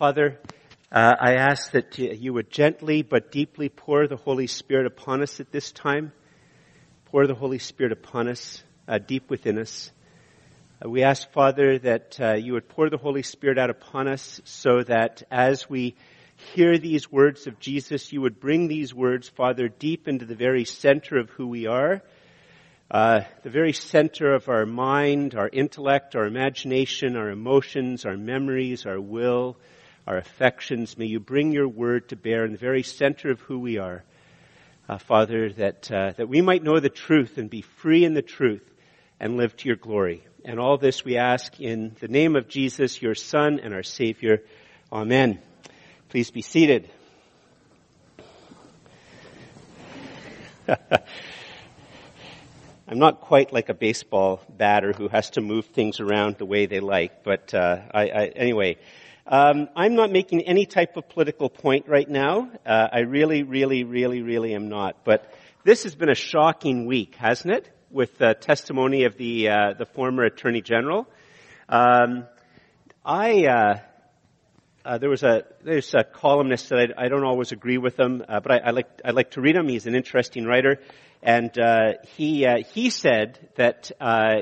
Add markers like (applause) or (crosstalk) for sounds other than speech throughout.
Father, uh, I ask that you would gently but deeply pour the Holy Spirit upon us at this time. Pour the Holy Spirit upon us, uh, deep within us. Uh, we ask, Father, that uh, you would pour the Holy Spirit out upon us so that as we hear these words of Jesus, you would bring these words, Father, deep into the very center of who we are, uh, the very center of our mind, our intellect, our imagination, our emotions, our memories, our will, our affections. May you bring your word to bear in the very center of who we are. Uh, Father, that, uh, that we might know the truth and be free in the truth and live to your glory. And all this we ask in the name of Jesus, your Son and our Savior. Amen. Please be seated. (laughs) I'm not quite like a baseball batter who has to move things around the way they like, but uh, I, I, anyway, um, I'm not making any type of political point right now. Uh, I really, really, really, really am not. But this has been a shocking week, hasn't it? With the testimony of the uh, the former Attorney General. Um, I uh, uh, there was a there's a columnist that I, I don't always agree with him, uh, but I, I, like I like to read him. He's an interesting writer, and uh, he he said that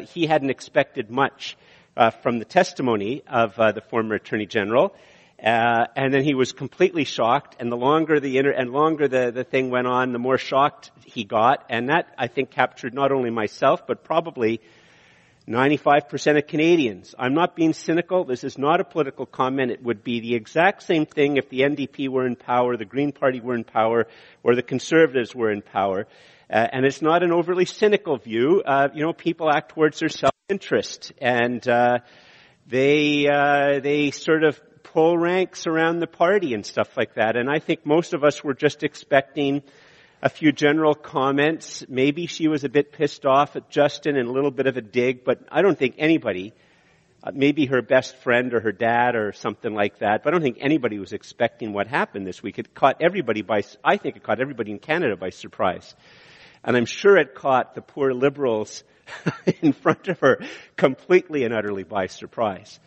he hadn't expected much uh, from the testimony of uh, the former attorney general. Uh, and then he was completely shocked, and the longer the inter- and longer the, the thing went on, the more shocked he got, and that I think captured not only myself but probably 95% of Canadians. I'm not being cynical. This is not a political comment. It would be the exact same thing if the NDP were in power, the Green Party were in power, or the Conservatives were in power. Uh, and it's not an overly cynical view. Uh, you know, people act towards their self interest, and uh, they uh, they sort of pull ranks around the party and stuff like that. And I think most of us were just expecting a few general comments. Maybe she was a bit pissed off at Justin and a little bit of a dig, but I don't think anybody, uh, maybe her best friend or her dad or something like that, but I don't think anybody was expecting what happened this week. It caught everybody by, I think it caught everybody in Canada by surprise. And I'm sure it caught the poor liberals (laughs) in front of her completely and utterly by surprise.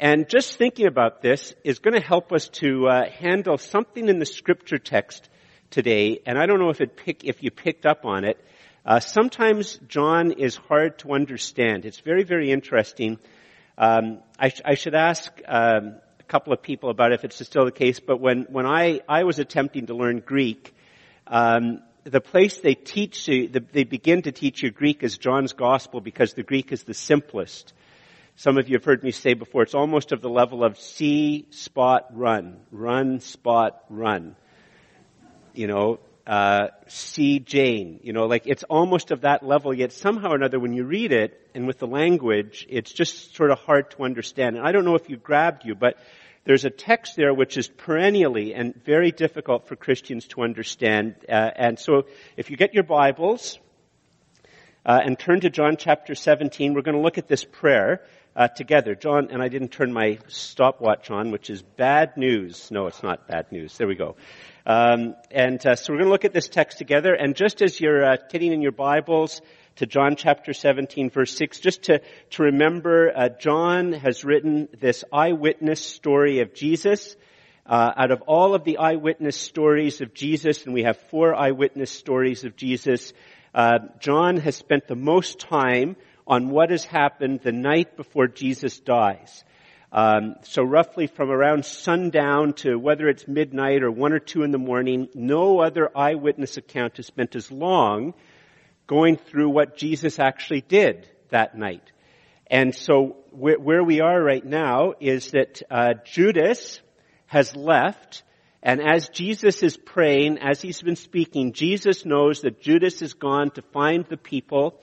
And just thinking about this is going to help us to uh, handle something in the scripture text today. And I don't know if it pick, if you picked up on it. Uh, sometimes John is hard to understand. It's very, very interesting. Um, I, sh- I, should ask um, a couple of people about if it's still the case. But when when I I was attempting to learn Greek, um, the place they teach you, they begin to teach you Greek is John's Gospel because the Greek is the simplest. Some of you have heard me say before, it's almost of the level of see, spot, run. Run, spot, run. You know, uh, see Jane. You know, like it's almost of that level, yet somehow or another when you read it, and with the language, it's just sort of hard to understand. And I don't know if you grabbed you, but there's a text there which is perennially and very difficult for Christians to understand. Uh, and so if you get your Bibles uh, and turn to John chapter 17, we're going to look at this prayer uh, together. John, and I didn't turn my stopwatch on, which is bad news. No, it's not bad news. There we go. Um, and uh, so we're going to look at this text together. And just as you're uh, getting in your Bibles, to John chapter 17 verse 6, just to, to remember, uh, John has written this eyewitness story of Jesus. Uh, out of all of the eyewitness stories of Jesus, and we have four eyewitness stories of Jesus, uh, John has spent the most time on what has happened the night before Jesus dies. Um, so roughly from around sundown to whether it's midnight or one or two in the morning, no other eyewitness account has spent as long going through what Jesus actually did that night. And so where, we are right now is that uh, Judas has left, and as Jesus is praying, as he's been speaking, Jesus knows that Judas is gone to find the people,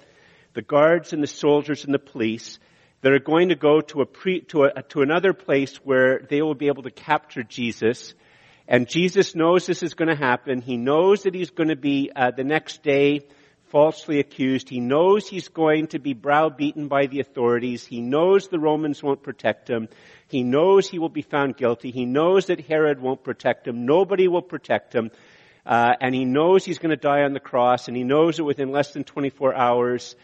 the guards and the soldiers and the police, that are going to go to a pre, to a, to another place where they will be able to capture Jesus. And Jesus knows this is going to happen. He knows that he's going to be uh, the next day falsely accused. He knows he's going to be browbeaten by the authorities. He knows the Romans won't protect him. He knows he will be found guilty. He knows that Herod won't protect him. Nobody will protect him. Uh, and he knows he's going to die on the cross, and he knows that within less than 24 hours,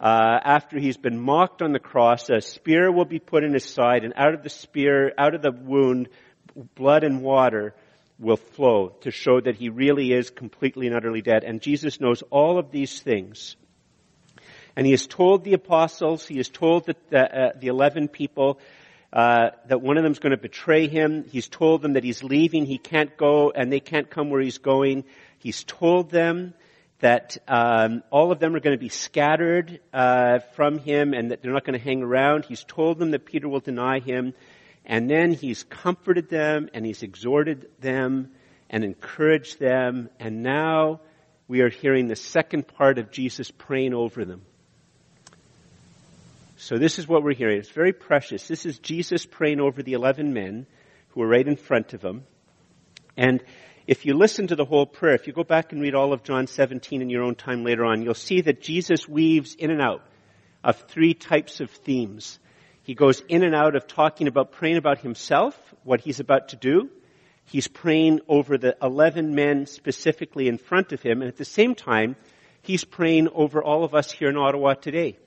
uh, after he's been mocked on the cross, a spear will be put in his side, and out of the spear, out of the wound, blood and water will flow to show that he really is completely and utterly dead. And Jesus knows all of these things. And he has told the apostles, he has told the, the, uh, the 11 people uh, that one of them is going to betray him. He's told them that he's leaving, he can't go, and they can't come where he's going. He's told them that um, all of them are going to be scattered uh, from him and that they're not going to hang around. He's told them that Peter will deny him. And then he's comforted them and he's exhorted them and encouraged them. And now we are hearing the second part of Jesus praying over them. So this is what we're hearing. It's very precious. This is Jesus praying over the 11 men who are right in front of him. And if you listen to the whole prayer, if you go back and read all of John 17 in your own time later on, you'll see that Jesus weaves in and out of three types of themes. He goes in and out of talking about praying about himself, what he's about to do. He's praying over the 11 men specifically in front of him. And at the same time, he's praying over all of us here in Ottawa today.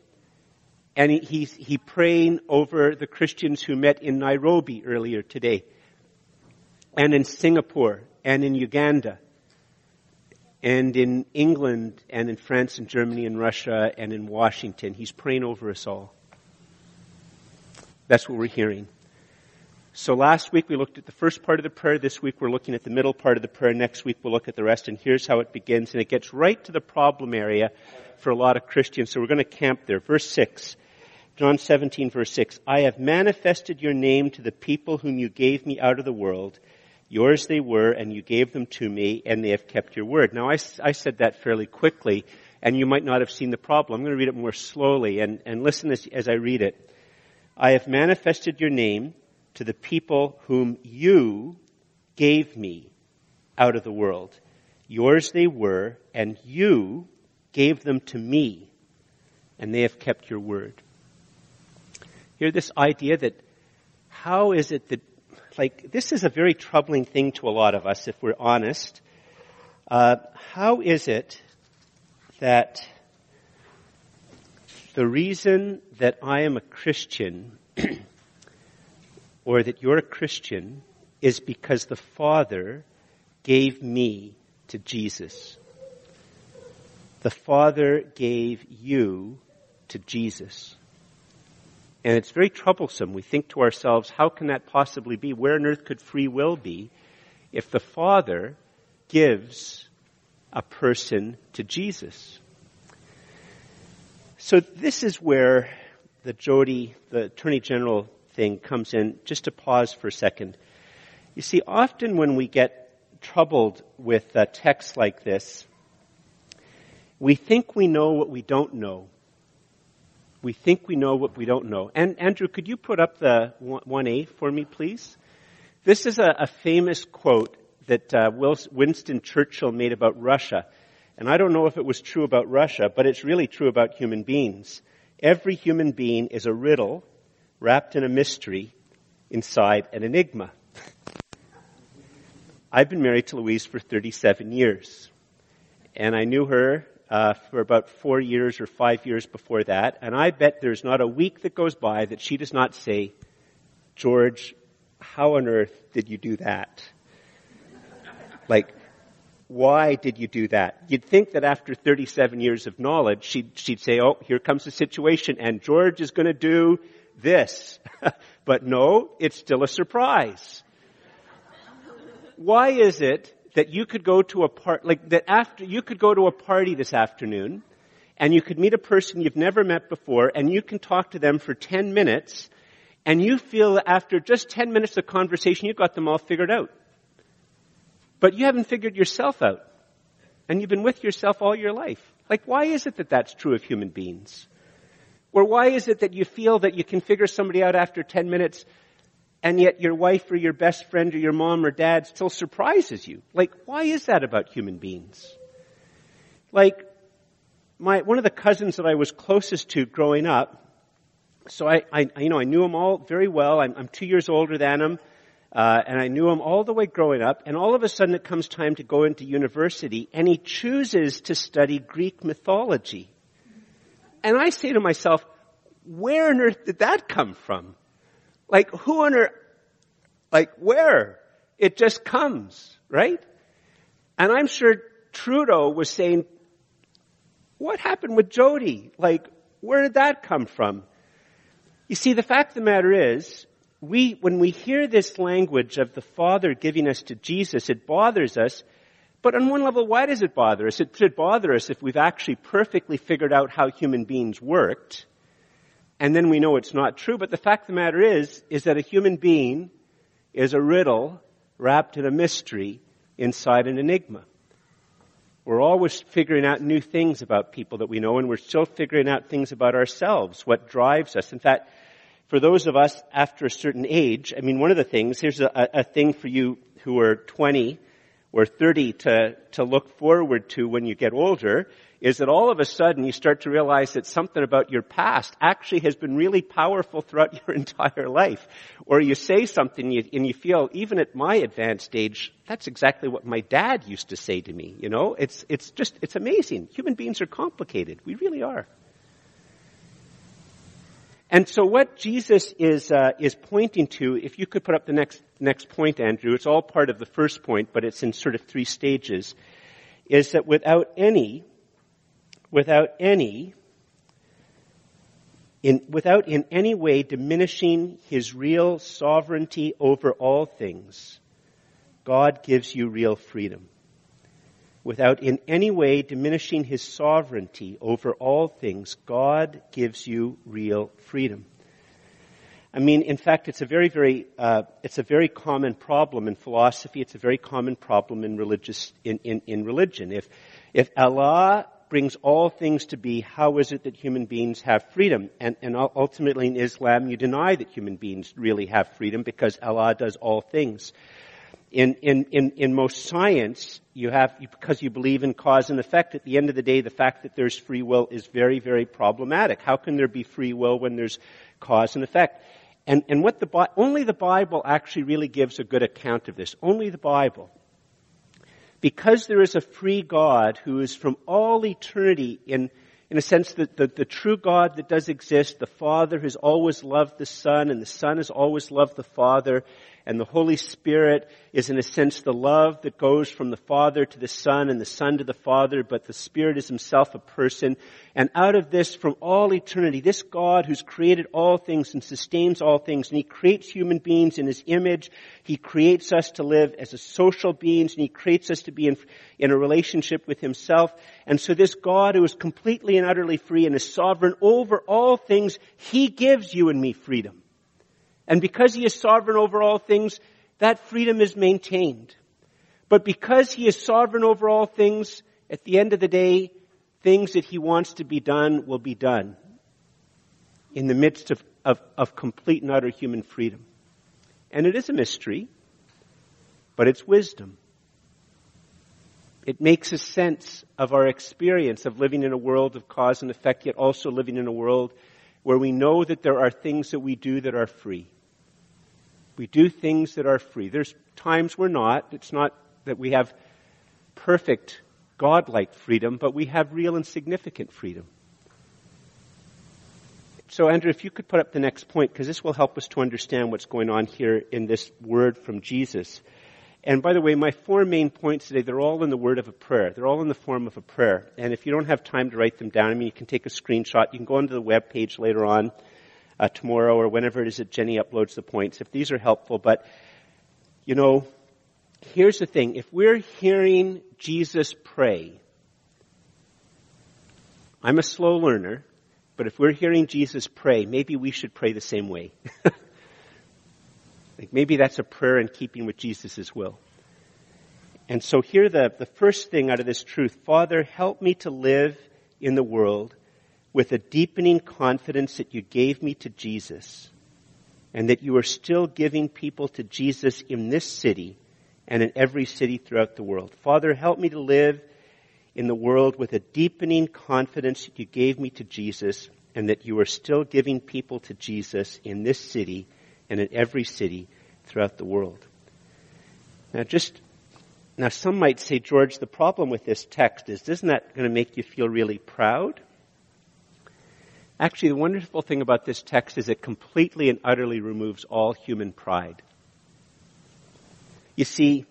And he, he's he praying over the Christians who met in Nairobi earlier today. And in Singapore and in Uganda and in England and in France and Germany and Russia and in Washington. He's praying over us all. That's what we're hearing. So last week we looked at the first part of the prayer. This week we're looking at the middle part of the prayer. Next week we'll look at the rest. And here's how it begins. And it gets right to the problem area for a lot of Christians. So we're going to camp there. Verse 6. John 17 verse 6. I have manifested your name to the people whom you gave me out of the world. Yours they were, and you gave them to me, and they have kept your word. Now I, I said that fairly quickly, and you might not have seen the problem. I'm going to read it more slowly, and, and listen as, as I read it. I have manifested your name to the people whom you gave me out of the world. Yours they were, and you gave them to me, and they have kept your word. Hear this idea that how is it that, like, this is a very troubling thing to a lot of us if we're honest. Uh, how is it that the reason that I am a Christian (clears throat) or that you're a Christian is because the Father gave me to Jesus. The Father gave you to Jesus. And it's very troublesome. We think to ourselves, how can that possibly be? Where on earth could free will be if the Father gives a person to Jesus? So this is where the Jody, the Attorney General thing comes in. Just to pause for a second. You see, often when we get troubled with a text like this, we think we know what we don't know. We think we know what we don't know. And Andrew, could you put up the 1A for me, please? This is a, a famous quote that uh, Winston Churchill made about Russia. And I don't know if it was true about Russia, but it's really true about human beings. Every human being is a riddle wrapped in a mystery inside an enigma. I've been married to Louise for 37 years. And I knew her uh, for about four years or five years before that. And I bet there's not a week that goes by that she does not say, George, how on earth did you do that? like, why did you do that? You'd think that after 37 years of knowledge, she'd, she'd say, oh, here comes the situation, and George is going to do this. (laughs) but no, it's still a surprise. Why is it that you could go to a part, like that after, you could go to a party this afternoon, and you could meet a person you've never met before, and you can talk to them for 10 minutes, and you feel after just 10 minutes of conversation, you've got them all figured out. But you haven't figured yourself out. And you've been with yourself all your life. Like, why is it that that's true of human beings? Or why is it that you feel that you can figure somebody out after 10 minutes and yet your wife or your best friend or your mom or dad still surprises you? Like, why is that about human beings? Like, my, one of the cousins that I was closest to growing up, so I, I you know, I knew them all very well. I'm, I'm two years older than them. Uh, and I knew him all the way growing up, and all of a sudden it comes time to go into university, and he chooses to study Greek mythology. And I say to myself, where on earth did that come from? Like, who on earth, Like where? It just comes, right? And I'm sure Trudeau was saying, what happened with Jody? Like, where did that come from? You see, the fact of the matter is, we, when we hear this language of the Father giving us to Jesus, it bothers us. But on one level, why does it bother us? It should bother us if we've actually perfectly figured out how human beings worked, and then we know it's not true. But the fact of the matter is, is that a human being is a riddle wrapped in a mystery inside an enigma. We're always figuring out new things about people that we know, and we're still figuring out things about ourselves, what drives us. In fact, for those of us after a certain age, I mean, one of the things, here's a, a thing for you who are 20 or 30 to, to look forward to when you get older, is that all of a sudden you start to realize that something about your past actually has been really powerful throughout (laughs) your entire life. Or you say something and you feel, even at my advanced age, that's exactly what my dad used to say to me. You know, it's, it's just, it's amazing. Human beings are complicated. We really are. And so what Jesus is, uh, is pointing to, if you could put up the next, next point, Andrew, it's all part of the first point, but it's in sort of three stages, is that without any without any in, without in any way diminishing his real sovereignty over all things, God gives you real freedom. Without in any way diminishing his sovereignty over all things, God gives you real freedom. I mean, in fact, it's a very, very, uh, it's a very common problem in philosophy. It's a very common problem in religious, in, in, in religion. If, if Allah brings all things to be, how is it that human beings have freedom? And, and ultimately in Islam, you deny that human beings really have freedom because Allah does all things. In, in, in, in most science, you have, because you believe in cause and effect, at the end of the day, the fact that there's free will is very, very problematic. How can there be free will when there's cause and effect? And, and what the, only the Bible actually really gives a good account of this. Only the Bible because there is a free God who is from all eternity in, in a sense that the, the true God that does exist, the Father has always loved the Son and the Son has always loved the Father and the Holy Spirit is in a sense the love that goes from the Father to the Son and the Son to the Father, but the Spirit is himself a person. And out of this, from all eternity, this God who's created all things and sustains all things, and He creates human beings in His image, He creates us to live as a social beings, and He creates us to be in, in a relationship with Himself. And so this God who is completely and utterly free and is sovereign over all things, He gives you and me freedom. And because he is sovereign over all things, that freedom is maintained. But because he is sovereign over all things, at the end of the day, things that he wants to be done will be done in the midst of, of, of complete and utter human freedom. And it is a mystery, but it's wisdom. It makes a sense of our experience of living in a world of cause and effect, yet also living in a world where we know that there are things that we do that are free. We do things that are free. There's times we're not. It's not that we have perfect godlike freedom, but we have real and significant freedom. So, Andrew, if you could put up the next point, because this will help us to understand what's going on here in this word from Jesus. And by the way, my four main points today, they're all in the word of a prayer. They're all in the form of a prayer. And if you don't have time to write them down, I mean, you can take a screenshot. You can go onto the web page later on uh, tomorrow or whenever it is that Jenny uploads the points, if these are helpful. But, you know, here's the thing. If we're hearing Jesus pray, I'm a slow learner, but if we're hearing Jesus pray, maybe we should pray the same way. (laughs) like maybe that's a prayer in keeping with Jesus' will. And so here the, the first thing out of this truth, Father, help me to live in the world with a deepening confidence that you gave me to Jesus and that you are still giving people to Jesus in this city and in every city throughout the world. Father, help me to live in the world with a deepening confidence that you gave me to Jesus and that you are still giving people to Jesus in this city and in every city throughout the world. Now just, now some might say, George, the problem with this text is, isn't that going to make you feel really proud? Actually, the wonderful thing about this text is it completely and utterly removes all human pride. You see,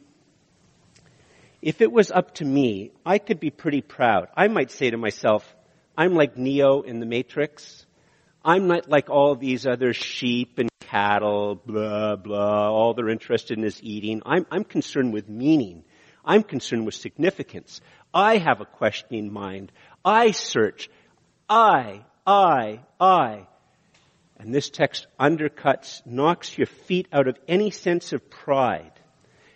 if it was up to me, I could be pretty proud. I might say to myself, I'm like Neo in the Matrix. I'm not like all these other sheep and cattle, blah, blah. All they're interested in is eating. I'm, I'm concerned with meaning. I'm concerned with significance. I have a questioning mind. I search. I, I, I. And this text undercuts, knocks your feet out of any sense of pride.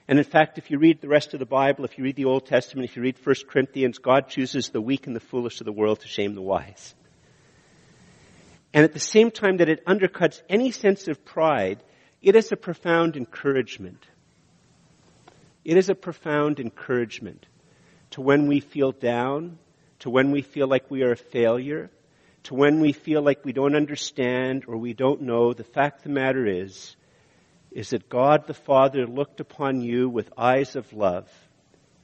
And in fact, if you read the rest of the Bible, if you read the Old Testament, if you read 1 Corinthians, God chooses the weak and the foolish of the world to shame the wise. And at the same time that it undercuts any sense of pride, it is a profound encouragement. It is a profound encouragement to when we feel down, to when we feel like we are a failure, to when we feel like we don't understand or we don't know. The fact of the matter is, is that God the Father looked upon you with eyes of love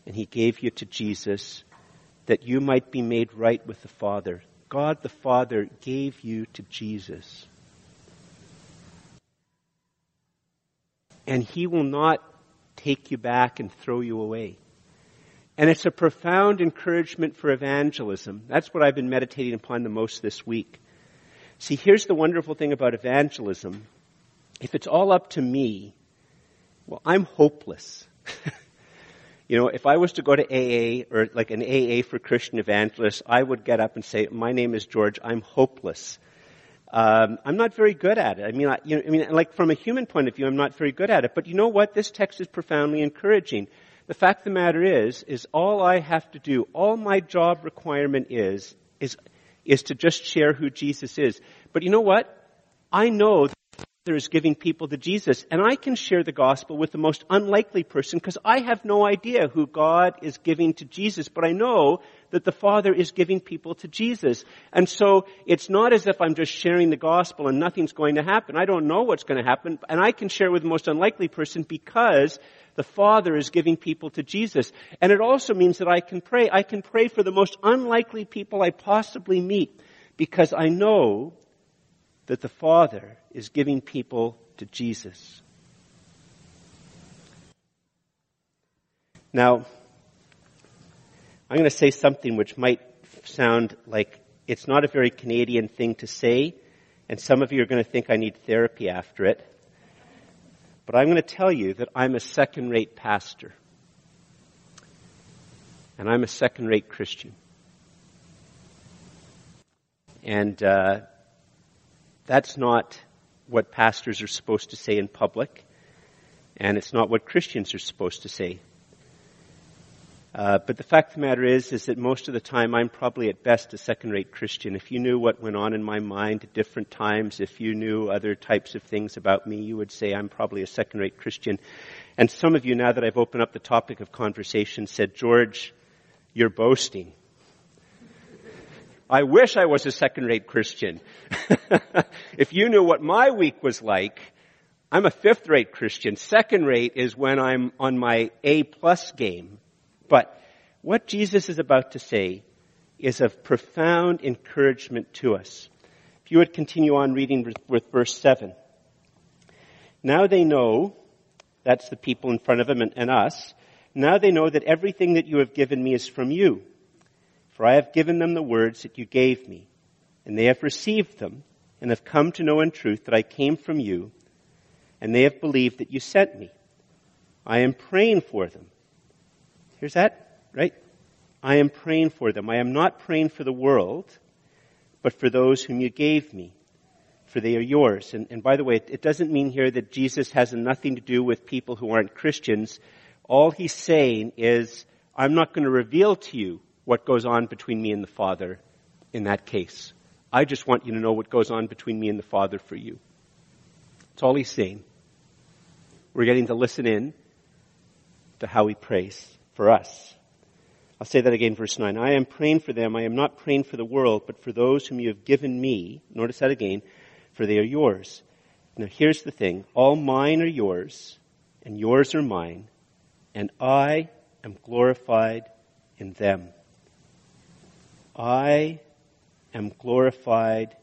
and he gave you to Jesus that you might be made right with the Father. God the Father gave you to Jesus. And he will not take you back and throw you away. And it's a profound encouragement for evangelism. That's what I've been meditating upon the most this week. See, here's the wonderful thing about evangelism if it's all up to me, well, I'm hopeless. (laughs) you know, if I was to go to AA or like an AA for Christian evangelists, I would get up and say, "My name is George. I'm hopeless." Um, I'm not very good at it. I mean, I, you know, I mean, like from a human point of view, I'm not very good at it. But you know what? This text is profoundly encouraging. The fact of the matter is, is all I have to do, all my job requirement is, is, is to just share who Jesus is. But you know what? I know the Father is giving people to Jesus. And I can share the gospel with the most unlikely person because I have no idea who God is giving to Jesus, but I know that the Father is giving people to Jesus. And so it's not as if I'm just sharing the gospel and nothing's going to happen. I don't know what's going to happen, and I can share with the most unlikely person because the Father is giving people to Jesus. And it also means that I can pray. I can pray for the most unlikely people I possibly meet because I know that the Father is giving people to Jesus. Now, I'm going to say something which might sound like it's not a very Canadian thing to say, and some of you are going to think I need therapy after it. But I'm going to tell you that I'm a second rate pastor. And I'm a second rate Christian. And uh, that's not what pastors are supposed to say in public, and it's not what Christians are supposed to say. Uh, but the fact of the matter is, is that most of the time I'm probably at best a second-rate Christian. If you knew what went on in my mind at different times, if you knew other types of things about me, you would say I'm probably a second-rate Christian. And some of you, now that I've opened up the topic of conversation, said, George, you're boasting. I wish I was a second rate Christian. (laughs) if you knew what my week was like, I'm a fifth rate Christian. Second rate is when I'm on my A plus game. But what Jesus is about to say is of profound encouragement to us. If you would continue on reading with verse 7. Now they know, that's the people in front of him and, and us, now they know that everything that you have given me is from you. For I have given them the words that you gave me, and they have received them, and have come to know in truth that I came from you, and they have believed that you sent me. I am praying for them. Here's that, right? I am praying for them. I am not praying for the world, but for those whom you gave me, for they are yours. And, and by the way, it, it doesn't mean here that Jesus has nothing to do with people who aren't Christians. All he's saying is, I'm not going to reveal to you what goes on between me and the Father in that case. I just want you to know what goes on between me and the Father for you. That's all he's saying. We're getting to listen in to how he prays for us. I'll say that again, verse 9. I am praying for them. I am not praying for the world, but for those whom you have given me. Notice that again, for they are yours. Now here's the thing. All mine are yours, and yours are mine, and I am glorified in them. I am glorified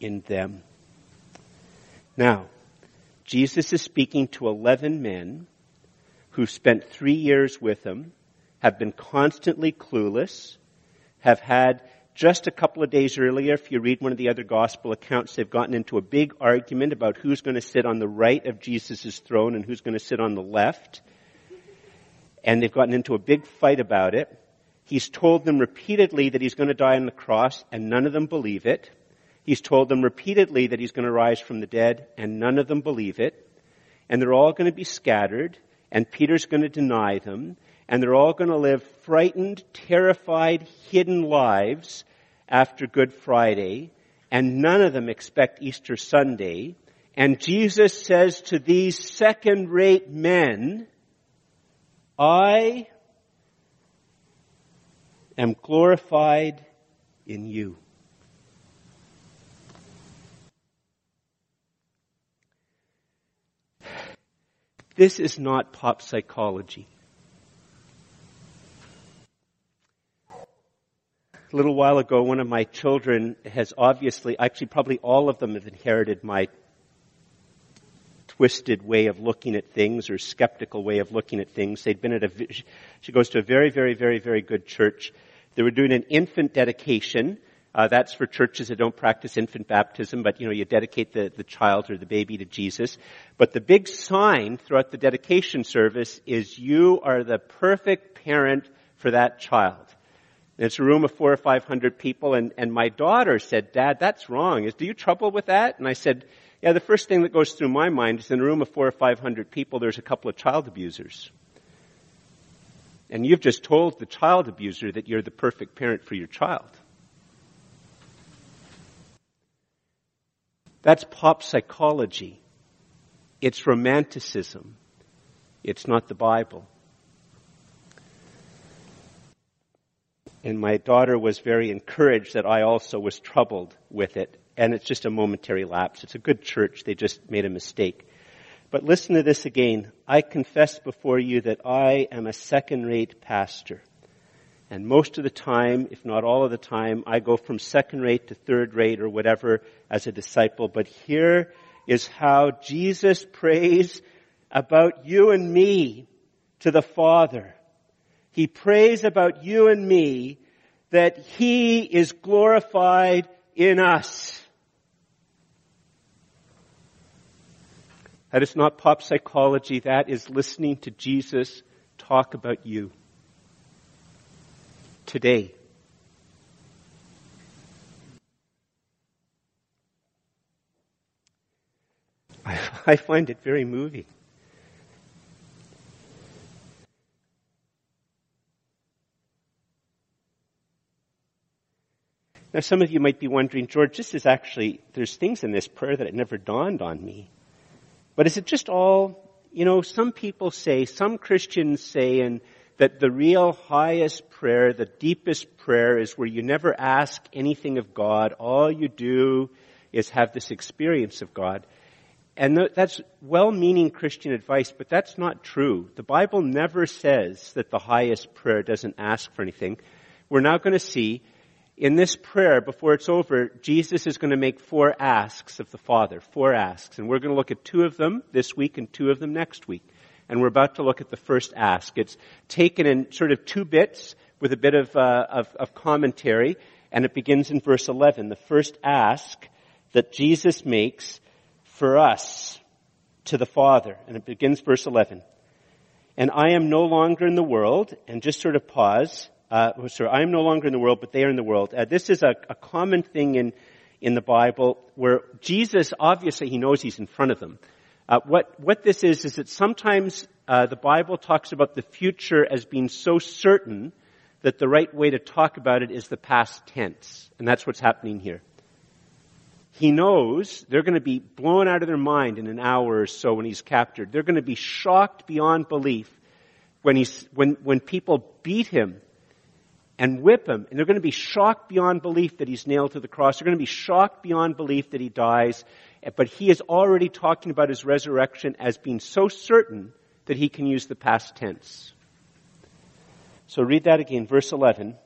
in them. Now, Jesus is speaking to 11 men who spent three years with him, have been constantly clueless, have had just a couple of days earlier, if you read one of the other gospel accounts, they've gotten into a big argument about who's going to sit on the right of Jesus' throne and who's going to sit on the left. And they've gotten into a big fight about it. He's told them repeatedly that he's going to die on the cross and none of them believe it. He's told them repeatedly that he's going to rise from the dead and none of them believe it. And they're all going to be scattered and Peter's going to deny them and they're all going to live frightened, terrified, hidden lives after Good Friday, and none of them expect Easter Sunday. And Jesus says to these second rate men, I am glorified in you. This is not pop psychology. a little while ago, one of my children has obviously, actually probably all of them have inherited my twisted way of looking at things or skeptical way of looking at things. They'd been at a, she goes to a very, very, very, very good church. They were doing an infant dedication. Uh, that's for churches that don't practice infant baptism, but you know, you dedicate the, the child or the baby to Jesus. But the big sign throughout the dedication service is you are the perfect parent for that child. And it's a room of four or five hundred people, and, and my daughter said, Dad, that's wrong. Is, do you trouble with that? And I said, yeah, the first thing that goes through my mind is in a room of four or five hundred people, there's a couple of child abusers. And you've just told the child abuser that you're the perfect parent for your child. That's pop psychology. It's romanticism. It's not the Bible. And my daughter was very encouraged that I also was troubled with it. And it's just a momentary lapse. It's a good church. They just made a mistake. But listen to this again. I confess before you that I am a second rate pastor. And most of the time, if not all of the time, I go from second rate to third rate or whatever as a disciple. But here is how Jesus prays about you and me to the Father. He prays about you and me that He is glorified in us. That is not pop psychology. That is listening to Jesus talk about you. Today. (laughs) I, find it very moving. Now, some of you might be wondering, George, this is actually, there's things in this prayer that it never dawned on me. But is it just all, you know, some people say, some Christians say, and that the real highest prayer, the deepest prayer is where you never ask anything of God. All you do is have this experience of God. And that's well-meaning Christian advice, but that's not true. The Bible never says that the highest prayer doesn't ask for anything. We're now going to see in this prayer, before it's over, Jesus is going to make four asks of the Father. Four asks. And we're going to look at two of them this week and two of them next week. And we're about to look at the first ask. It's taken in sort of two bits with a bit of, uh, of, of commentary. And it begins in verse 11. The first ask that Jesus makes for us to the Father. And it begins verse 11. And I am no longer in the world. And just sort of pause uh, sorry, I am no longer in the world, but they are in the world. Uh, this is a, a, common thing in, in the Bible where Jesus, obviously, he knows he's in front of them. Uh, what, what this is, is that sometimes uh, the Bible talks about the future as being so certain that the right way to talk about it is the past tense. And that's what's happening here. He knows they're going to be blown out of their mind in an hour or so when he's captured. They're going to be shocked beyond belief when he's, when, when people beat him and whip him. And they're going to be shocked beyond belief that he's nailed to the cross. They're going to be shocked beyond belief that he dies. But he is already talking about his resurrection as being so certain that he can use the past tense. So read that again, verse 11.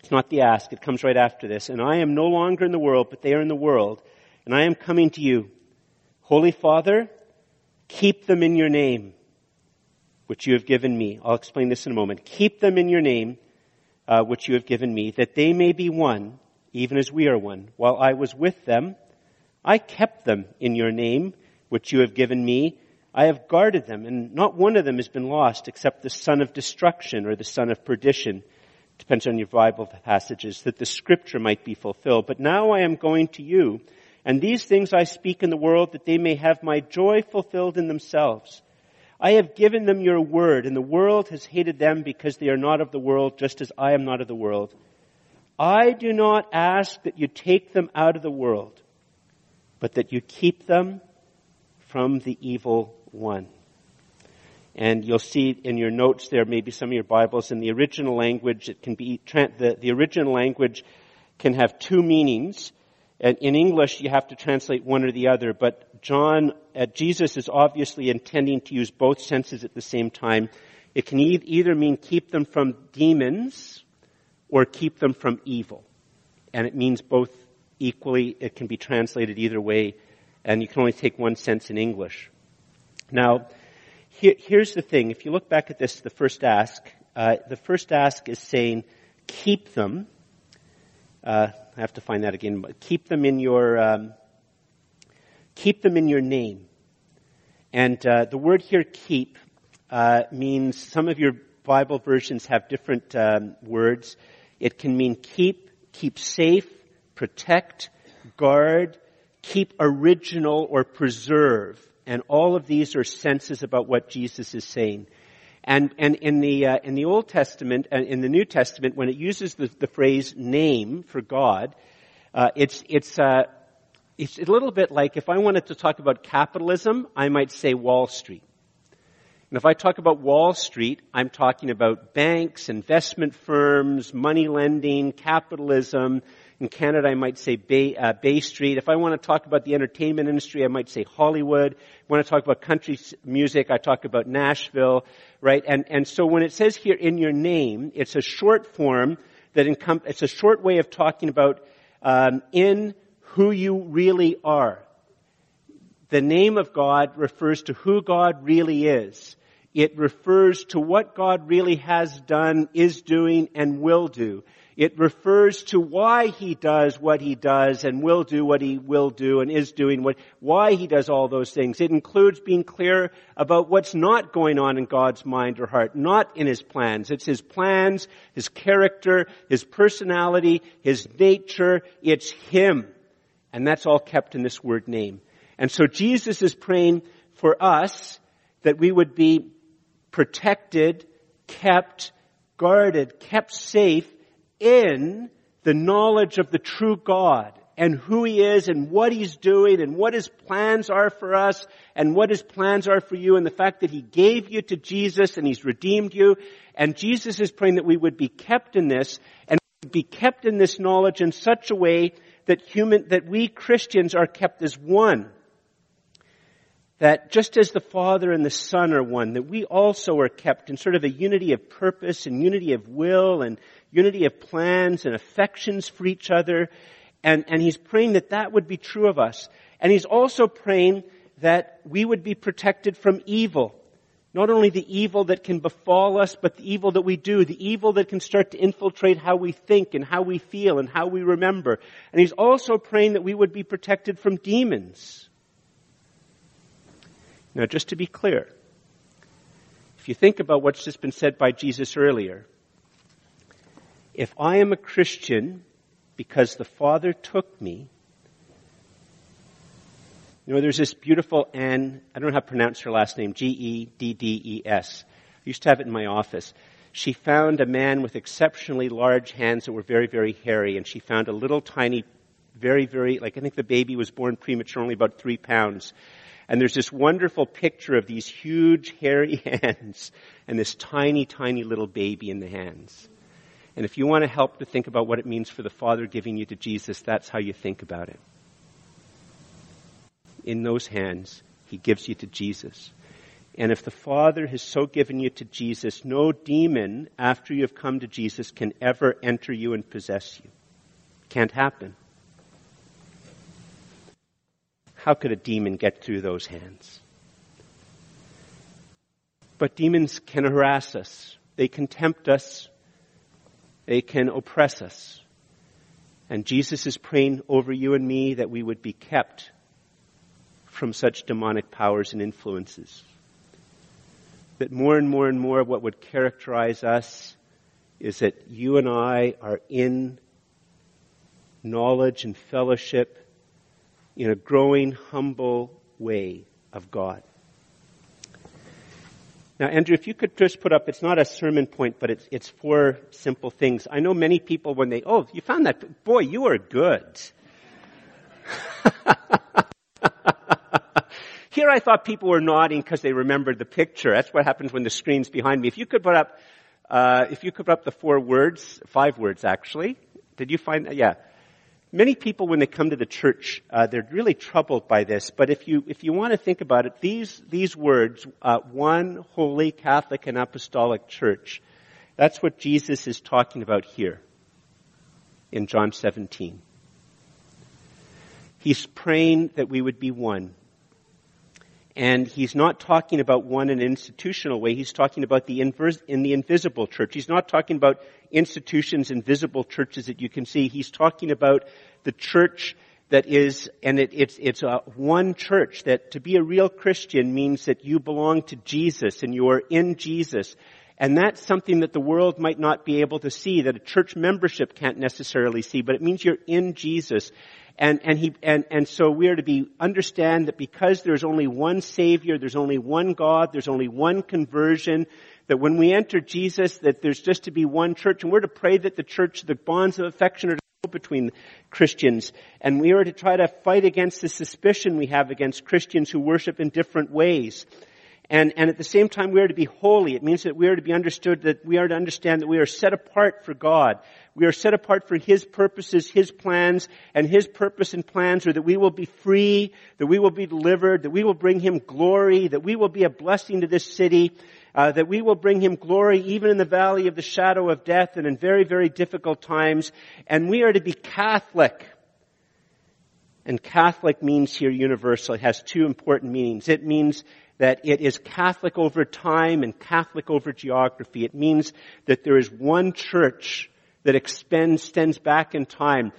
It's not the ask, it comes right after this. And I am no longer in the world, but they are in the world. And I am coming to you. Holy Father, keep them in your name which you have given me. I'll explain this in a moment. Keep them in your name, uh, which you have given me, that they may be one, even as we are one. While I was with them, I kept them in your name, which you have given me. I have guarded them, and not one of them has been lost except the son of destruction or the son of perdition. Depends on your Bible passages, that the scripture might be fulfilled. But now I am going to you, and these things I speak in the world that they may have my joy fulfilled in themselves. I have given them your word, and the world has hated them because they are not of the world, just as I am not of the world. I do not ask that you take them out of the world, but that you keep them from the evil one. And you'll see in your notes there, maybe some of your Bibles, in the original language, it can be, the, the original language can have two meanings. And in English, you have to translate one or the other, but John, uh, Jesus is obviously intending to use both senses at the same time. It can e- either mean keep them from demons or keep them from evil. And it means both equally. It can be translated either way, and you can only take one sense in English. Now, here, here's the thing. If you look back at this, the first ask, uh, the first ask is saying, keep them. Uh, I have to find that again. Keep them in your, um, keep them in your name. And uh, the word here, keep, uh, means some of your Bible versions have different um, words. It can mean keep, keep safe, protect, guard, keep original, or preserve. And all of these are senses about what Jesus is saying. And, and in the, uh, in the Old Testament and in the New Testament, when it uses the, the phrase name for God, uh, it's, it's, uh, it's a little bit like if I wanted to talk about capitalism, I might say Wall Street. And if I talk about Wall Street, I'm talking about banks, investment firms, money lending, capitalism, in Canada, I might say Bay, uh, Bay Street. If I want to talk about the entertainment industry, I might say Hollywood. If I want to talk about country music, I talk about Nashville, right? And, and so when it says here in your name, it's a short form that encom- it's a short way of talking about um, in who you really are. The name of God refers to who God really is. It refers to what God really has done, is doing, and will do. It refers to why he does what he does and will do what he will do and is doing what, why he does all those things. It includes being clear about what's not going on in God's mind or heart, not in his plans. It's his plans, his character, his personality, his nature. It's him. And that's all kept in this word name. And so Jesus is praying for us that we would be protected, kept, guarded, kept safe in the knowledge of the true God and who He is and what He's doing and what His plans are for us and what His plans are for you and the fact that He gave you to Jesus and He's redeemed you. And Jesus is praying that we would be kept in this and be kept in this knowledge in such a way that human, that we Christians are kept as one that just as the Father and the Son are one, that we also are kept in sort of a unity of purpose and unity of will and unity of plans and affections for each other. And, and he's praying that that would be true of us. And he's also praying that we would be protected from evil. Not only the evil that can befall us, but the evil that we do, the evil that can start to infiltrate how we think and how we feel and how we remember. And he's also praying that we would be protected from demons. Now, just to be clear, if you think about what's just been said by Jesus earlier, if I am a Christian because the Father took me, you know, there's this beautiful Anne, I don't know how to pronounce her last name, G-E-D-D-E-S. I used to have it in my office. She found a man with exceptionally large hands that were very, very hairy, and she found a little tiny, very, very, like I think the baby was born prematurely, about three pounds. And there's this wonderful picture of these huge hairy (laughs) hands and this tiny, tiny little baby in the hands. And if you want to help to think about what it means for the Father giving you to Jesus, that's how you think about it. In those hands, He gives you to Jesus. And if the Father has so given you to Jesus, no demon after you have come to Jesus can ever enter you and possess you. Can't happen. How could a demon get through those hands? But demons can harass us. They can tempt us. They can oppress us. And Jesus is praying over you and me that we would be kept from such demonic powers and influences. That more and more and more what would characterize us is that you and I are in knowledge and fellowship in a growing, humble way of God. Now, Andrew, if you could just put up, it's not a sermon point, but it's, it's four simple things. I know many people when they, oh, you found that, boy, you are good. (laughs) Here I thought people were nodding because they remembered the picture. That's what happens when the screen's behind me. If you could put up, uh, if you could put up the four words, five words actually. Did you find that? Yeah. Many people, when they come to the church, uh, they're really troubled by this. But if you if you want to think about it, these these words, uh, one holy Catholic and Apostolic Church, that's what Jesus is talking about here in John 17. He's praying that we would be one. And he's not talking about one in an institutional way. He's talking about the inverse, in the invisible church. He's not talking about institutions, invisible churches that you can see. He's talking about the church that is, and it, it's, it's a one church that to be a real Christian means that you belong to Jesus and you are in Jesus. And that's something that the world might not be able to see, that a church membership can't necessarily see, but it means you're in Jesus. And, and he, and, and so we are to be, understand that because there's only one Savior, there's only one God, there's only one conversion, that when we enter Jesus, that there's just to be one church, and we're to pray that the church, the bonds of affection are between Christians, and we are to try to fight against the suspicion we have against Christians who worship in different ways. And, and at the same time, we are to be holy. It means that we are to be understood that we are to understand that we are set apart for God. We are set apart for His purposes, His plans, and His purpose and plans are that we will be free, that we will be delivered, that we will bring Him glory, that we will be a blessing to this city, uh, that we will bring Him glory even in the valley of the shadow of death and in very, very difficult times. And we are to be Catholic. And Catholic means here universal. It has two important meanings. It means that it is Catholic over time and Catholic over geography. It means that there is one church that extends, extends back in time.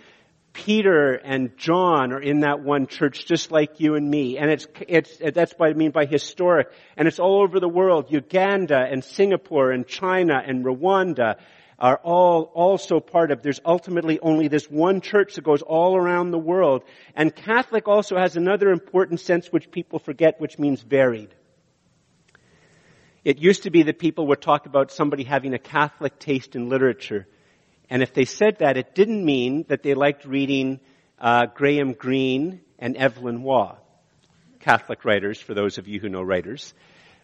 Peter and John are in that one church just like you and me. And it's, it's, that's what I mean by historic. And it's all over the world. Uganda and Singapore and China and Rwanda are all also part of, there's ultimately only this one church that goes all around the world. And Catholic also has another important sense which people forget, which means varied. It used to be that people would talk about somebody having a Catholic taste in literature. And if they said that, it didn't mean that they liked reading uh, Graham Greene and Evelyn Waugh, Catholic writers, for those of you who know writers.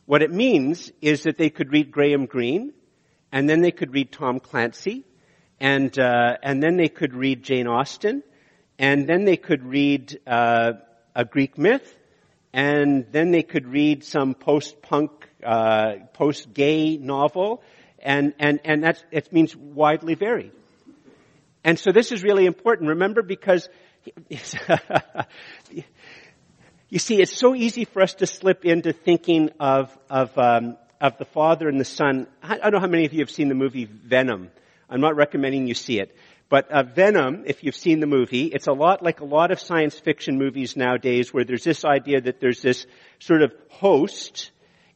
What it means is that they could read Graham Greene, and then they could read Tom Clancy, and uh, and then they could read Jane Austen, and then they could read uh, a Greek myth, and then they could read some post-punk, uh, post-gay novel, and, and, and that's, it means widely varied. And so this is really important. Remember because, (laughs) you see, it's so easy for us to slip into thinking of, of, um, of the Father and the Son. I don't know how many of you have seen the movie Venom. I'm not recommending you see it. But uh, Venom, if you've seen the movie, it's a lot like a lot of science fiction movies nowadays where there's this idea that there's this sort of host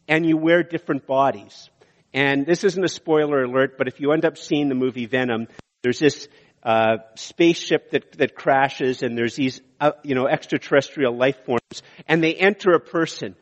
and you wear different bodies. And this isn't a spoiler alert, but if you end up seeing the movie Venom, there's this uh, spaceship that that crashes, and there's these uh, you know extraterrestrial life forms, and they enter a person.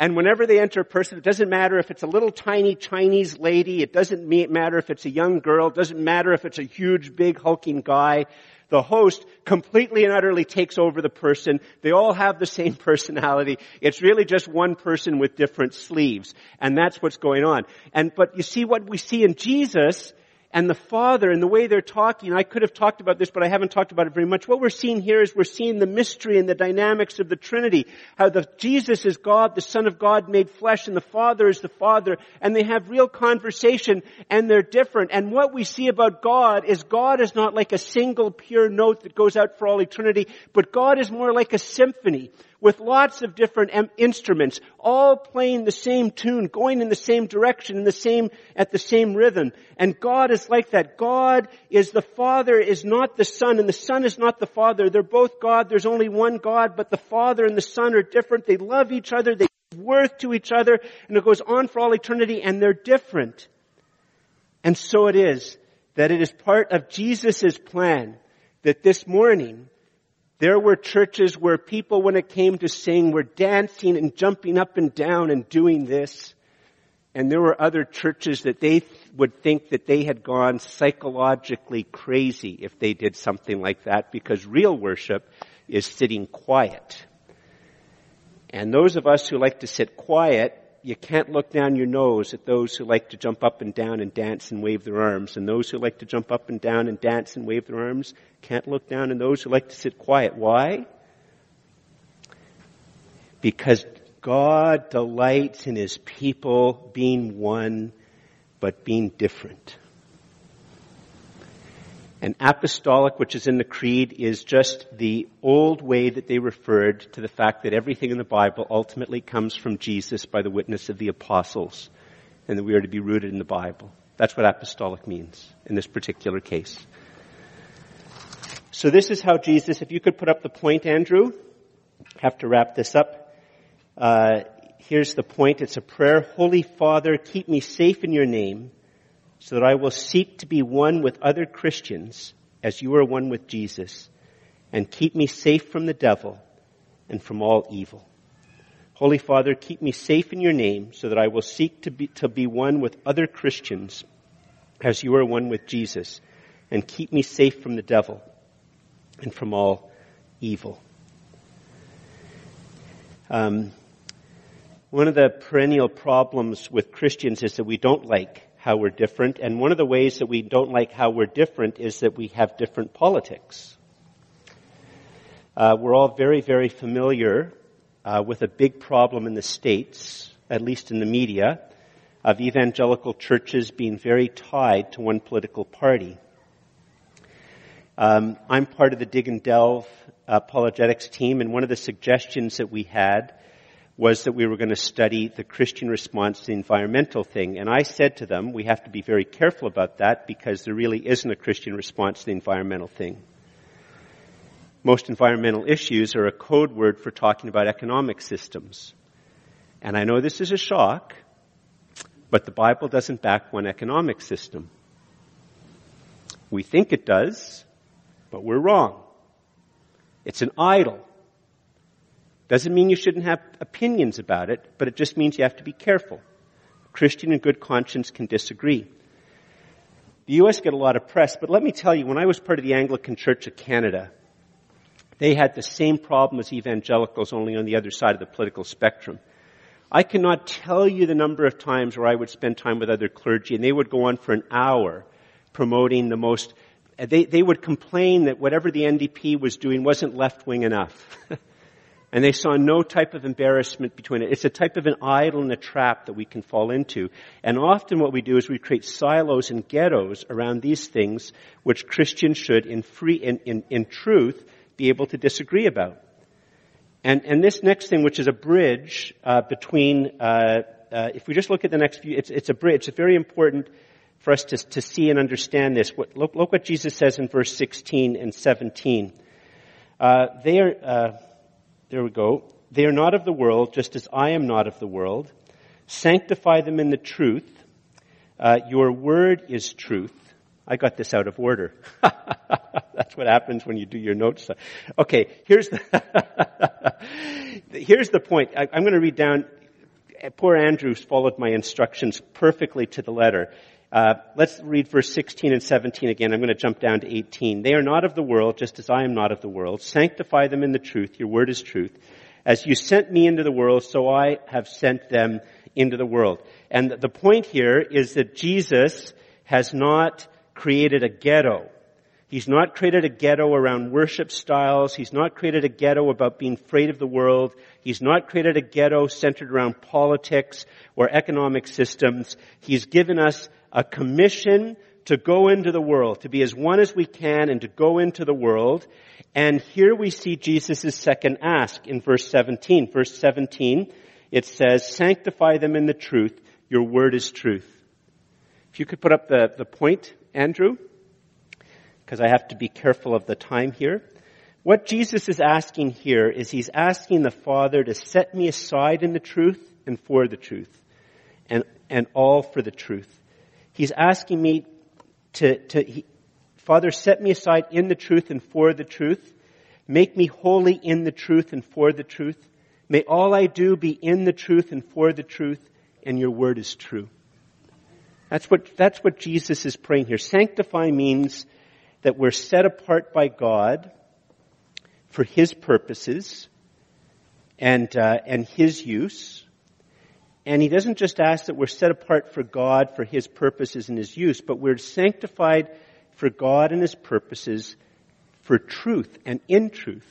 And whenever they enter a person, it doesn't matter if it's a little tiny Chinese lady, it doesn't matter if it's a young girl, it doesn't matter if it's a huge, big, hulking guy the host completely and utterly takes over the person. They all have the same (laughs) personality. It's really just one person with different sleeves. And that's what's going on. And, but you see what we see in Jesus and the Father and the way they're talking. I could have talked about this, but I haven't talked about it very much. What we're seeing here is we're seeing the mystery and the dynamics of the Trinity. How the Jesus is God, the Son of God made flesh, and the Father is the Father, and they have real conversation, and they're different. And what we see about God is God is not like a single pure note that goes out for all eternity, but God is more like a symphony with lots of different instruments, all playing the same tune, going in the same direction, in the same, at the same rhythm. And God is like that. God is the Father, is not the Son, and the Son is not the Father. They're both God. There's only one God, but the Father and the Son are different. They love each other. They give worth to each other, and it goes on for all eternity, and they're different. And so it is that it is part of Jesus' plan that this morning there were churches where people, when it came to sing, were dancing and jumping up and down and doing this. And there were other churches that they would think that they had gone psychologically crazy if they did something like that because real worship is sitting quiet. And those of us who like to sit quiet you can't look down your nose at those who like to jump up and down and dance and wave their arms. And those who like to jump up and down and dance and wave their arms can't look down on those who like to sit quiet. Why? Because God delights in His people being one, but being different. And apostolic, which is in the creed, is just the old way that they referred to the fact that everything in the Bible ultimately comes from Jesus by the witness of the apostles, and that we are to be rooted in the Bible. That's what apostolic means in this particular case. So this is how Jesus, if you could put up the point, Andrew, have to wrap this up. Uh, here's the point. It's a prayer. Holy Father, keep me safe in your name so that I will seek to be one with other Christians as you are one with Jesus and keep me safe from the devil and from all evil. Holy Father, keep me safe in your name so that I will seek to be, to be one with other Christians as you are one with Jesus and keep me safe from the devil and from all evil. Um, one of the perennial problems with Christians is that we don't like how we're different. And one of the ways that we don't like how we're different is that we have different politics. Uh, we're all very, very familiar uh, with a big problem in the States, at least in the media, of evangelical churches being very tied to one political party. Um, I'm part of the Dig and Delve apologetics team, and one of the suggestions that we had was that we were going to study the Christian response to the environmental thing. And I said to them, we have to be very careful about that because there really isn't a Christian response to the environmental thing. Most environmental issues are a code word for talking about economic systems. And I know this is a shock, but the Bible doesn't back one economic system. We think it does, but we're wrong. It's an idol. Doesn't mean you shouldn't have opinions about it, but it just means you have to be careful. Christian and good conscience can disagree. The U.S. get a lot of press, but let me tell you, when I was part of the Anglican Church of Canada, they had the same problem as evangelicals, only on the other side of the political spectrum. I cannot tell you the number of times where I would spend time with other clergy and they would go on for an hour promoting the most, they, they would complain that whatever the NDP was doing wasn't left wing enough. (laughs) And they saw no type of embarrassment between it. It's a type of an idol and a trap that we can fall into. And often what we do is we create silos and ghettos around these things which Christians should in free, in, in, in truth, be able to disagree about. And, and this next thing, which is a bridge uh, between, uh, uh, if we just look at the next few, it's, it's a bridge. It's very important for us to, to see and understand this. What, look, look, what Jesus says in verse 16 and 17. Uh, they are, uh, there we go. They are not of the world, just as I am not of the world. Sanctify them in the truth. Uh, your word is truth. I got this out of order. (laughs) That's what happens when you do your notes. Okay, here's the, (laughs) here's the point. I, I'm going to read down. Poor Andrews followed my instructions perfectly to the letter. Uh, let's read verse 16 and 17 again. I'm going to jump down to 18. They are not of the world, just as I am not of the world. Sanctify them in the truth. Your word is truth. As you sent me into the world, so I have sent them into the world. And the point here is that Jesus has not created a ghetto. He's not created a ghetto around worship styles. He's not created a ghetto about being afraid of the world. He's not created a ghetto centered around politics or economic systems. He's given us a commission to go into the world, to be as one as we can and to go into the world. And here we see Jesus' second ask in verse 17. Verse 17, it says, sanctify them in the truth. Your word is truth. If you could put up the, the point, Andrew, because I have to be careful of the time here. What Jesus is asking here is he's asking the Father to set me aside in the truth and for the truth and, and all for the truth. He's asking me to, to he, Father, set me aside in the truth and for the truth. Make me holy in the truth and for the truth. May all I do be in the truth and for the truth, and your word is true. That's what, that's what Jesus is praying here. Sanctify means that we're set apart by God for His purposes and, uh, and His use. And He doesn't just ask that we're set apart for God for His purposes and His use, but we're sanctified for God and His purposes for truth and in truth.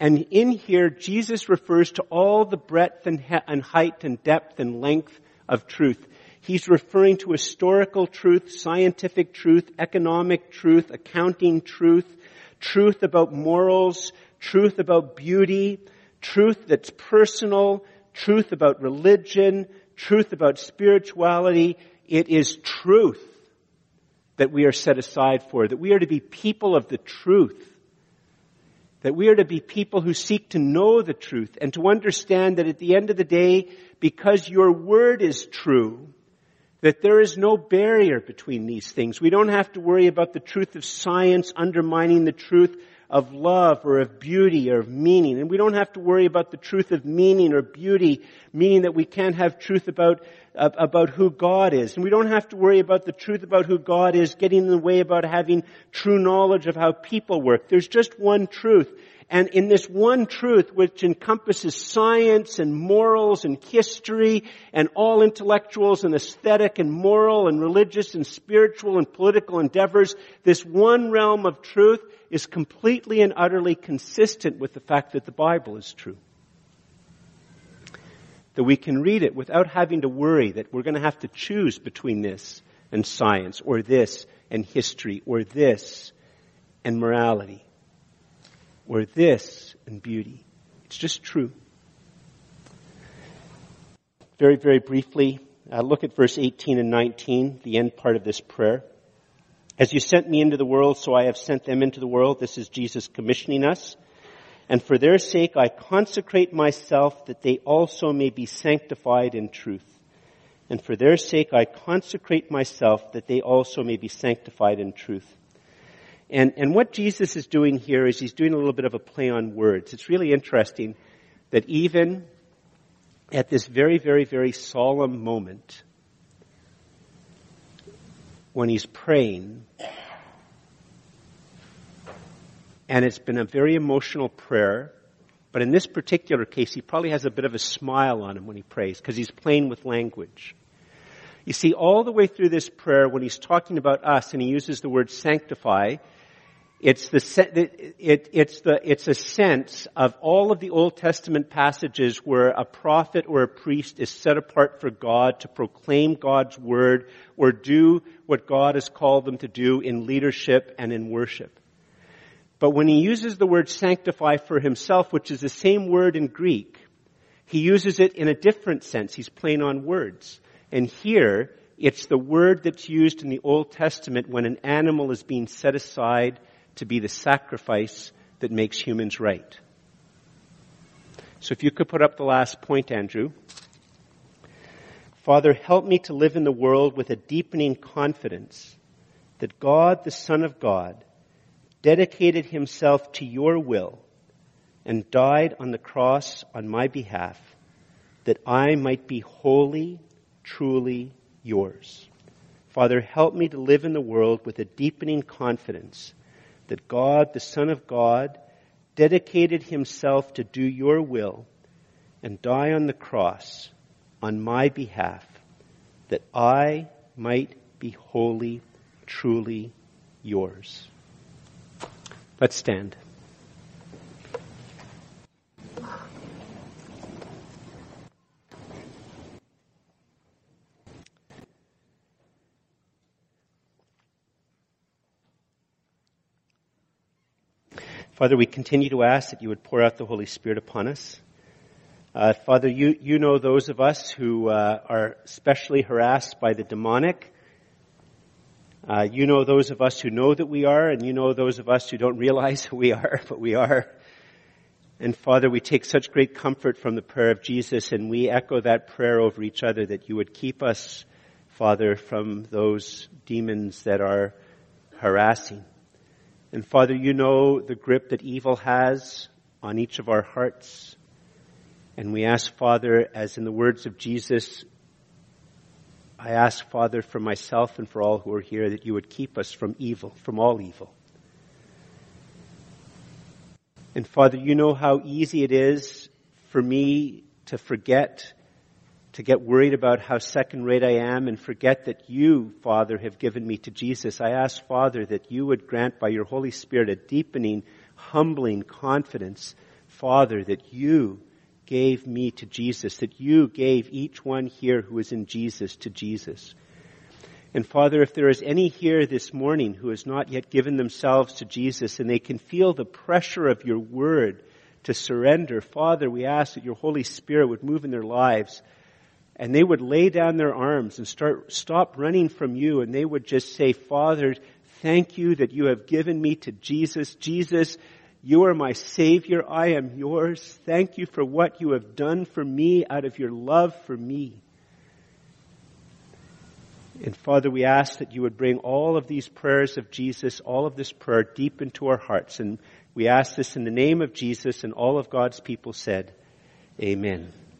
And in here, Jesus refers to all the breadth and, he- and height and depth and length of truth. He's referring to historical truth, scientific truth, economic truth, accounting truth, truth about morals, truth about beauty, truth that's personal, truth about religion, truth about spirituality. It is truth that we are set aside for, that we are to be people of the truth that we are to be people who seek to know the truth and to understand that at the end of the day, because your word is true, that there is no barrier between these things. We don't have to worry about the truth of science undermining the truth of love or of beauty or of meaning. And we don't have to worry about the truth of meaning or beauty, meaning that we can't have truth about, about who God is. And we don't have to worry about the truth about who God is getting in the way about having true knowledge of how people work. There's just one truth. And in this one truth, which encompasses science and morals and history and all intellectuals and aesthetic and moral and religious and spiritual and political endeavors, this one realm of truth is completely and utterly consistent with the fact that the Bible is true. That we can read it without having to worry that we're going to have to choose between this and science or this and history or this and morality or this and beauty. It's just true. Very, very briefly, uh, look at verse 18 and 19, the end part of this prayer. As you sent me into the world, so I have sent them into the world. This is Jesus commissioning us. And for their sake I consecrate myself that they also may be sanctified in truth. And for their sake I consecrate myself that they also may be sanctified in truth. And, and what Jesus is doing here is he's doing a little bit of a play on words. It's really interesting that even at this very, very, very solemn moment, when he's praying, and it's been a very emotional prayer, but in this particular case, he probably has a bit of a smile on him when he prays, because he's playing with language. You see, all the way through this prayer, when he's talking about us and he uses the word sanctify, it's the, it, it's the, it's a sense of all of the Old Testament passages where a prophet or a priest is set apart for God to proclaim God's word or do what God has called them to do in leadership and in worship. But when he uses the word sanctify for himself, which is the same word in Greek, he uses it in a different sense. He's playing on words. And here, it's the word that's used in the Old Testament when an animal is being set aside to be the sacrifice that makes humans right. So if you could put up the last point, Andrew. Father, help me to live in the world with a deepening confidence that God, the Son of God, dedicated himself to your will and died on the cross on my behalf that I might be wholly, truly yours. Father, help me to live in the world with a deepening confidence that God, the Son of God, dedicated himself to do your will and die on the cross on my behalf, that I might be wholly, truly yours. Let's stand. Father, we continue to ask that you would pour out the Holy Spirit upon us. Uh, Father, you, you know those of us who uh, are especially harassed by the demonic, uh, you know those of us who know that we are, and you know those of us who don't realize who (laughs) we are, but we are. And Father, we take such great comfort from the prayer of Jesus, and we echo that prayer over each other that you would keep us, Father, from those demons that are harassing. And Father, you know the grip that evil has on each of our hearts. And we ask, Father, as in the words of Jesus, I ask, Father, for myself and for all who are here, that you would keep us from evil, from all evil. And Father, you know how easy it is for me to forget to get worried about how second rate I am and forget that you, Father, have given me to Jesus. I ask, Father, that you would grant by your Holy Spirit a deepening, humbling confidence, Father, that you gave me to Jesus, that you gave each one here who is in Jesus to Jesus. And Father, if there is any here this morning who has not yet given themselves to Jesus and they can feel the pressure of your word to surrender, Father, we ask that your Holy Spirit would move in their lives and they would lay down their arms and start, stop running from you and they would just say, Father, thank you that you have given me to Jesus. Jesus, you are my Savior. I am yours. Thank you for what you have done for me out of your love for me. And Father, we ask that you would bring all of these prayers of Jesus, all of this prayer deep into our hearts. And we ask this in the name of Jesus and all of God's people said, Amen.